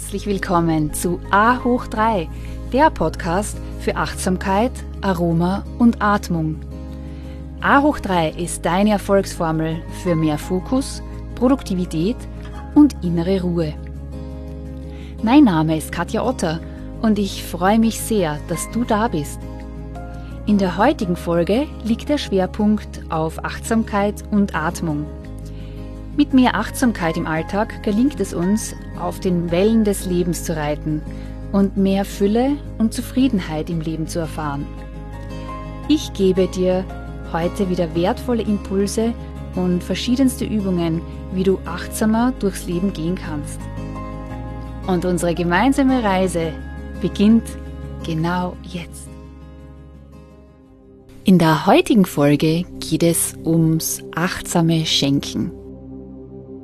Herzlich willkommen zu A hoch 3, der Podcast für Achtsamkeit, Aroma und Atmung. A hoch 3 ist deine Erfolgsformel für mehr Fokus, Produktivität und innere Ruhe. Mein Name ist Katja Otter und ich freue mich sehr, dass du da bist. In der heutigen Folge liegt der Schwerpunkt auf Achtsamkeit und Atmung. Mit mehr Achtsamkeit im Alltag gelingt es uns, auf den Wellen des Lebens zu reiten und mehr Fülle und Zufriedenheit im Leben zu erfahren. Ich gebe dir heute wieder wertvolle Impulse und verschiedenste Übungen, wie du achtsamer durchs Leben gehen kannst. Und unsere gemeinsame Reise beginnt genau jetzt. In der heutigen Folge geht es ums achtsame Schenken.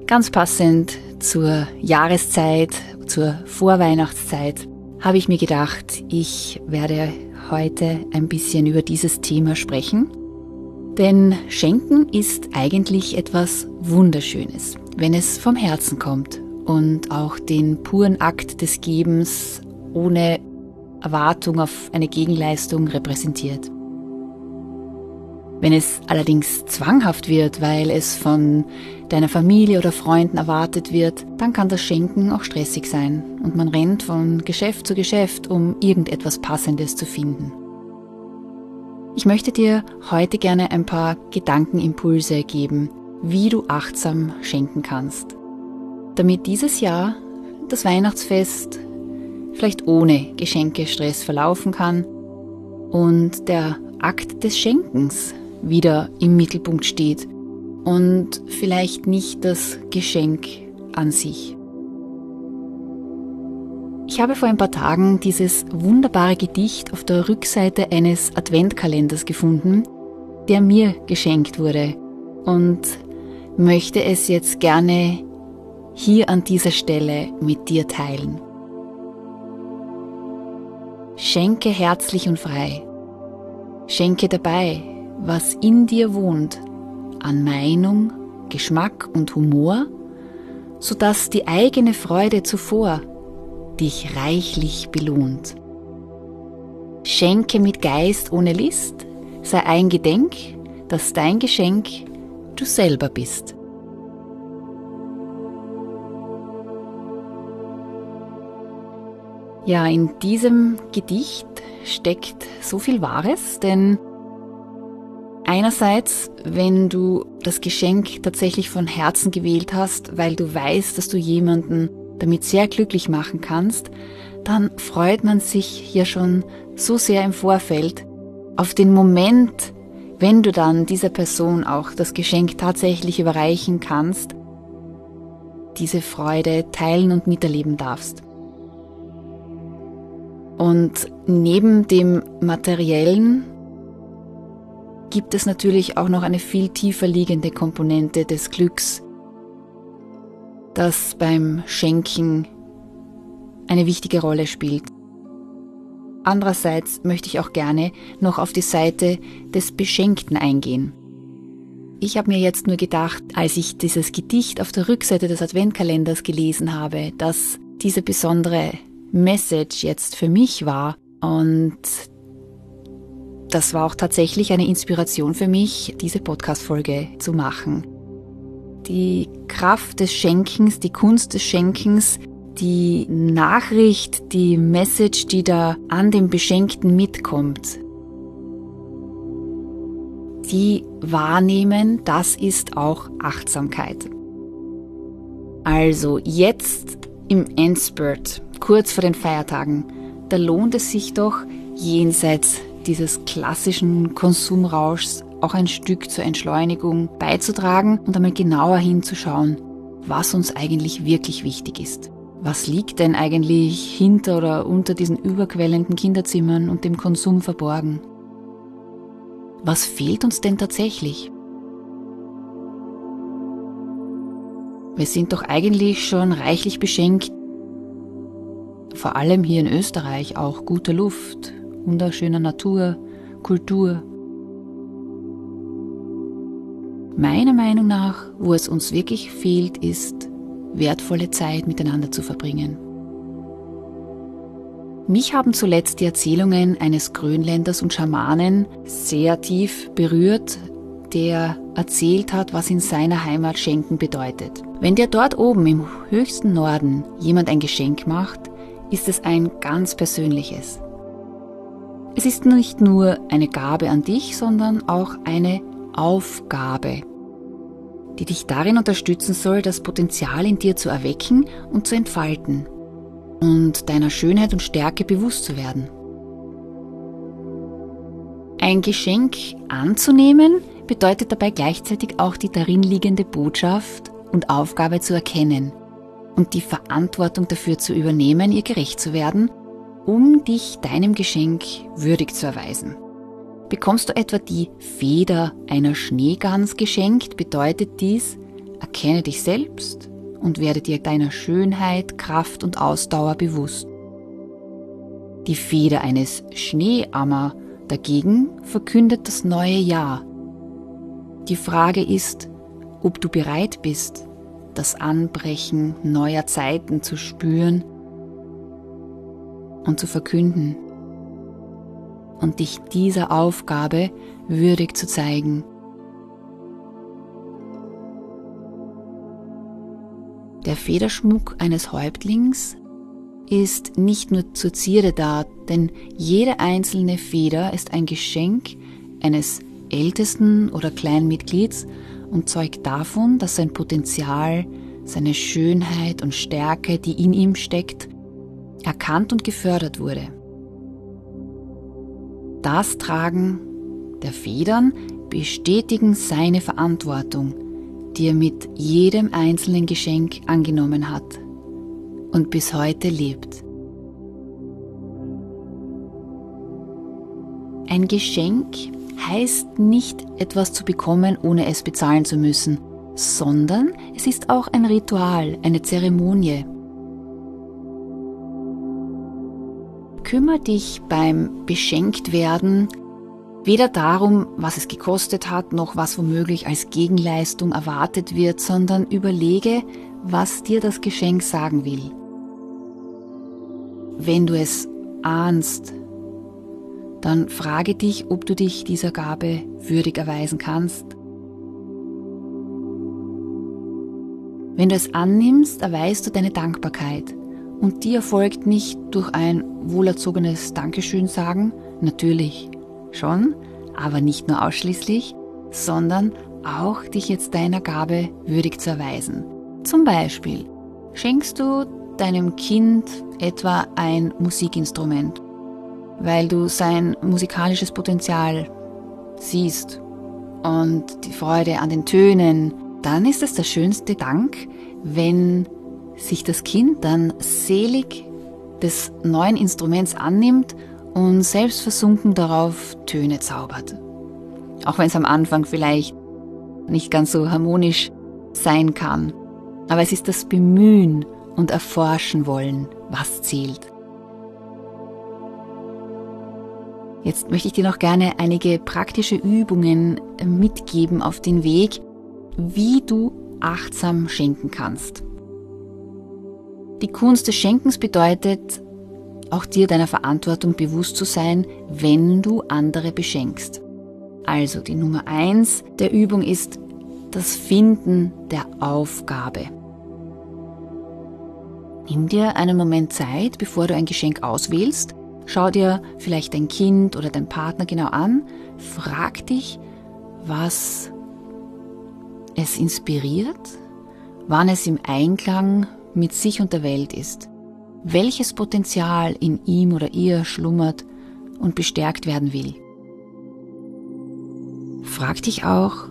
Ganz passend zur Jahreszeit, zur Vorweihnachtszeit, habe ich mir gedacht, ich werde heute ein bisschen über dieses Thema sprechen. Denn Schenken ist eigentlich etwas Wunderschönes, wenn es vom Herzen kommt und auch den puren Akt des Gebens ohne Erwartung auf eine Gegenleistung repräsentiert. Wenn es allerdings zwanghaft wird, weil es von deiner Familie oder Freunden erwartet wird, dann kann das Schenken auch stressig sein und man rennt von Geschäft zu Geschäft, um irgendetwas Passendes zu finden. Ich möchte dir heute gerne ein paar Gedankenimpulse geben, wie du achtsam schenken kannst, damit dieses Jahr das Weihnachtsfest vielleicht ohne Geschenkestress verlaufen kann und der Akt des Schenkens wieder im Mittelpunkt steht und vielleicht nicht das Geschenk an sich. Ich habe vor ein paar Tagen dieses wunderbare Gedicht auf der Rückseite eines Adventkalenders gefunden, der mir geschenkt wurde und möchte es jetzt gerne hier an dieser Stelle mit dir teilen. Schenke herzlich und frei. Schenke dabei, was in dir wohnt, an Meinung, Geschmack und Humor, so dass die eigene Freude zuvor dich reichlich belohnt. Schenke mit Geist ohne List, sei ein Gedenk, dass dein Geschenk du selber bist. Ja, in diesem Gedicht steckt so viel Wahres, denn Einerseits, wenn du das Geschenk tatsächlich von Herzen gewählt hast, weil du weißt, dass du jemanden damit sehr glücklich machen kannst, dann freut man sich ja schon so sehr im Vorfeld auf den Moment, wenn du dann dieser Person auch das Geschenk tatsächlich überreichen kannst, diese Freude teilen und miterleben darfst. Und neben dem materiellen gibt es natürlich auch noch eine viel tiefer liegende Komponente des Glücks, das beim Schenken eine wichtige Rolle spielt. Andererseits möchte ich auch gerne noch auf die Seite des Beschenkten eingehen. Ich habe mir jetzt nur gedacht, als ich dieses Gedicht auf der Rückseite des Adventkalenders gelesen habe, dass diese besondere Message jetzt für mich war und das war auch tatsächlich eine Inspiration für mich, diese Podcast-Folge zu machen. Die Kraft des Schenkens, die Kunst des Schenkens, die Nachricht, die Message, die da an dem Beschenkten mitkommt, die wahrnehmen, das ist auch Achtsamkeit. Also jetzt im Endspurt, kurz vor den Feiertagen, da lohnt es sich doch jenseits dieses klassischen Konsumrauschs auch ein Stück zur Entschleunigung beizutragen und einmal genauer hinzuschauen, was uns eigentlich wirklich wichtig ist. Was liegt denn eigentlich hinter oder unter diesen überquellenden Kinderzimmern und dem Konsum verborgen? Was fehlt uns denn tatsächlich? Wir sind doch eigentlich schon reichlich beschenkt, vor allem hier in Österreich auch gute Luft, wunderschöner Natur, Kultur. Meiner Meinung nach, wo es uns wirklich fehlt, ist wertvolle Zeit miteinander zu verbringen. Mich haben zuletzt die Erzählungen eines Grönländers und Schamanen sehr tief berührt, der erzählt hat, was in seiner Heimat Schenken bedeutet. Wenn dir dort oben im höchsten Norden jemand ein Geschenk macht, ist es ein ganz persönliches. Es ist nicht nur eine Gabe an dich, sondern auch eine Aufgabe, die dich darin unterstützen soll, das Potenzial in dir zu erwecken und zu entfalten und deiner Schönheit und Stärke bewusst zu werden. Ein Geschenk anzunehmen bedeutet dabei gleichzeitig auch die darin liegende Botschaft und Aufgabe zu erkennen und die Verantwortung dafür zu übernehmen, ihr gerecht zu werden, um dich deinem Geschenk würdig zu erweisen. Bekommst du etwa die Feder einer Schneegans geschenkt, bedeutet dies, erkenne dich selbst und werde dir deiner Schönheit, Kraft und Ausdauer bewusst. Die Feder eines Schneeammer dagegen verkündet das neue Jahr. Die Frage ist, ob du bereit bist, das Anbrechen neuer Zeiten zu spüren und zu verkünden und dich dieser Aufgabe würdig zu zeigen. Der Federschmuck eines Häuptlings ist nicht nur zur Zierde da, denn jede einzelne Feder ist ein Geschenk eines ältesten oder kleinen Mitglieds und zeugt davon, dass sein Potenzial, seine Schönheit und Stärke, die in ihm steckt, erkannt und gefördert wurde. Das Tragen der Federn bestätigen seine Verantwortung, die er mit jedem einzelnen Geschenk angenommen hat und bis heute lebt. Ein Geschenk heißt nicht etwas zu bekommen, ohne es bezahlen zu müssen, sondern es ist auch ein Ritual, eine Zeremonie. Kümmer dich beim Beschenktwerden weder darum, was es gekostet hat, noch was womöglich als Gegenleistung erwartet wird, sondern überlege, was dir das Geschenk sagen will. Wenn du es ahnst, dann frage dich, ob du dich dieser Gabe würdig erweisen kannst. Wenn du es annimmst, erweist du deine Dankbarkeit. Und die erfolgt nicht durch ein wohlerzogenes Dankeschön sagen, natürlich schon, aber nicht nur ausschließlich, sondern auch dich jetzt deiner Gabe würdig zu erweisen. Zum Beispiel schenkst du deinem Kind etwa ein Musikinstrument weil du sein musikalisches Potenzial siehst und die Freude an den Tönen, dann ist es der schönste Dank, wenn sich das Kind dann selig des neuen Instruments annimmt und selbstversunken darauf Töne zaubert. Auch wenn es am Anfang vielleicht nicht ganz so harmonisch sein kann. Aber es ist das Bemühen und Erforschen wollen, was zählt. Jetzt möchte ich dir noch gerne einige praktische Übungen mitgeben auf den Weg, wie du achtsam schenken kannst. Die Kunst des Schenkens bedeutet, auch dir deiner Verantwortung bewusst zu sein, wenn du andere beschenkst. Also die Nummer eins der Übung ist das Finden der Aufgabe. Nimm dir einen Moment Zeit, bevor du ein Geschenk auswählst Schau dir vielleicht dein Kind oder dein Partner genau an, frag dich, was es inspiriert, wann es im Einklang mit sich und der Welt ist, welches Potenzial in ihm oder ihr schlummert und bestärkt werden will. Frag dich auch,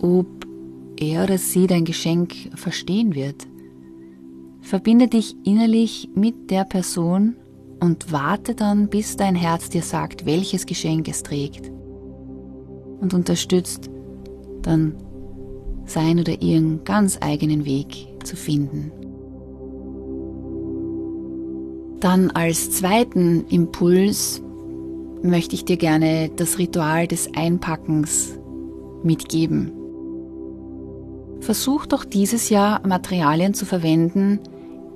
ob er oder sie dein Geschenk verstehen wird. Verbinde dich innerlich mit der Person, und warte dann, bis dein Herz dir sagt, welches Geschenk es trägt und unterstützt dann sein oder ihren ganz eigenen Weg zu finden. Dann als zweiten Impuls möchte ich dir gerne das Ritual des Einpackens mitgeben. Versuch doch dieses Jahr Materialien zu verwenden,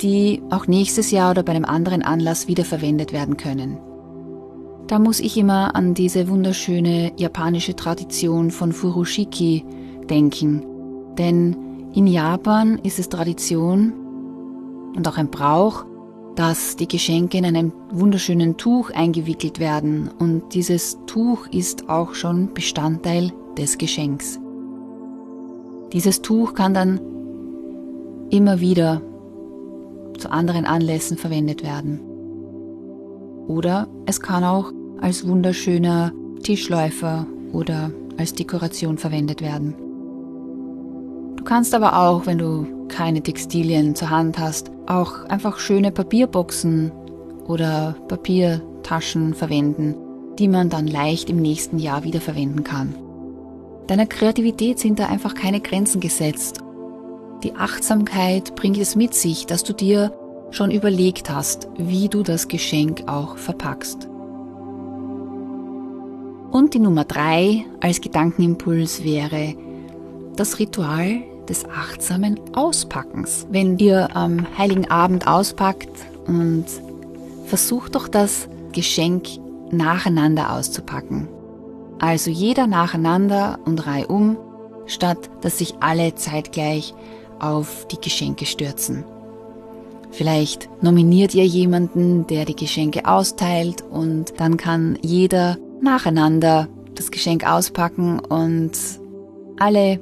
die auch nächstes Jahr oder bei einem anderen Anlass wiederverwendet werden können. Da muss ich immer an diese wunderschöne japanische Tradition von Furushiki denken. Denn in Japan ist es Tradition und auch ein Brauch, dass die Geschenke in einem wunderschönen Tuch eingewickelt werden und dieses Tuch ist auch schon Bestandteil des Geschenks. Dieses Tuch kann dann immer wieder zu anderen Anlässen verwendet werden. Oder es kann auch als wunderschöner Tischläufer oder als Dekoration verwendet werden. Du kannst aber auch, wenn du keine Textilien zur Hand hast, auch einfach schöne Papierboxen oder Papiertaschen verwenden, die man dann leicht im nächsten Jahr wieder verwenden kann. Deiner Kreativität sind da einfach keine Grenzen gesetzt. Die Achtsamkeit bringt es mit sich, dass du dir schon überlegt hast, wie du das Geschenk auch verpackst. Und die Nummer drei als Gedankenimpuls wäre das Ritual des achtsamen Auspackens. Wenn ihr am heiligen Abend auspackt und versucht doch das Geschenk nacheinander auszupacken. Also jeder nacheinander und reihum, statt dass sich alle zeitgleich auf die Geschenke stürzen. Vielleicht nominiert ihr jemanden, der die Geschenke austeilt und dann kann jeder nacheinander das Geschenk auspacken und alle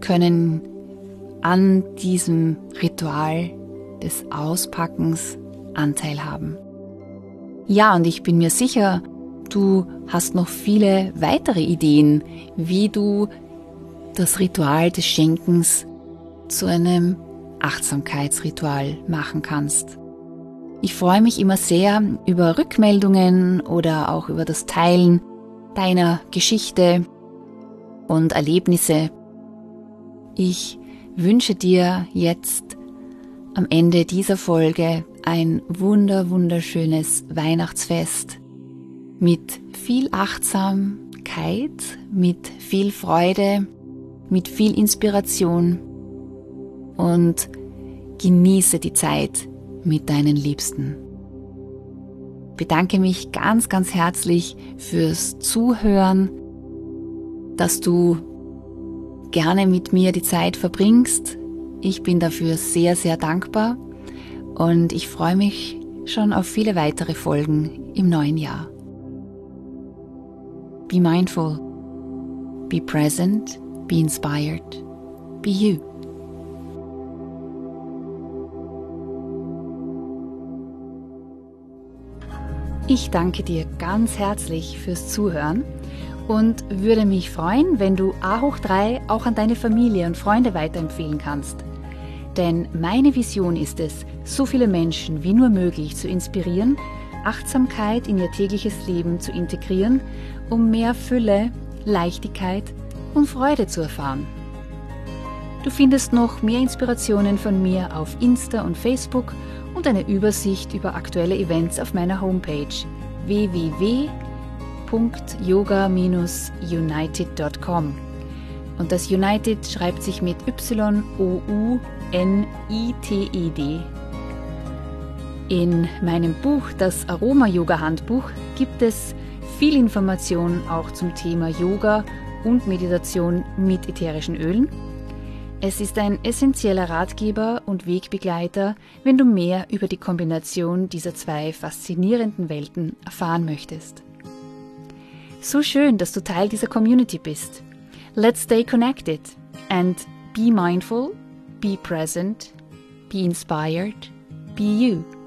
können an diesem Ritual des Auspackens Anteil haben. Ja, und ich bin mir sicher, du hast noch viele weitere Ideen, wie du das Ritual des Schenkens zu einem Achtsamkeitsritual machen kannst. Ich freue mich immer sehr über Rückmeldungen oder auch über das Teilen deiner Geschichte und Erlebnisse. Ich wünsche dir jetzt am Ende dieser Folge ein wunder wunderschönes Weihnachtsfest mit viel Achtsamkeit, mit viel Freude, mit viel Inspiration und genieße die Zeit mit deinen Liebsten. Bedanke mich ganz, ganz herzlich fürs Zuhören, dass du gerne mit mir die Zeit verbringst. Ich bin dafür sehr, sehr dankbar und ich freue mich schon auf viele weitere Folgen im neuen Jahr. Be mindful, be present, be inspired, be you. Ich danke dir ganz herzlich fürs Zuhören und würde mich freuen, wenn du A hoch 3 auch an deine Familie und Freunde weiterempfehlen kannst. Denn meine Vision ist es, so viele Menschen wie nur möglich zu inspirieren, Achtsamkeit in ihr tägliches Leben zu integrieren, um mehr Fülle, Leichtigkeit und Freude zu erfahren. Du findest noch mehr Inspirationen von mir auf Insta und Facebook und eine Übersicht über aktuelle Events auf meiner Homepage www www.yoga-united.com. Und das United schreibt sich mit Y-O-U-N-I-T-E-D. In meinem Buch, das Aroma-Yoga-Handbuch, gibt es viel Information auch zum Thema Yoga und Meditation mit ätherischen Ölen. Es ist ein essentieller Ratgeber und Wegbegleiter, wenn du mehr über die Kombination dieser zwei faszinierenden Welten erfahren möchtest. So schön, dass du Teil dieser Community bist. Let's stay connected and be mindful, be present, be inspired, be you.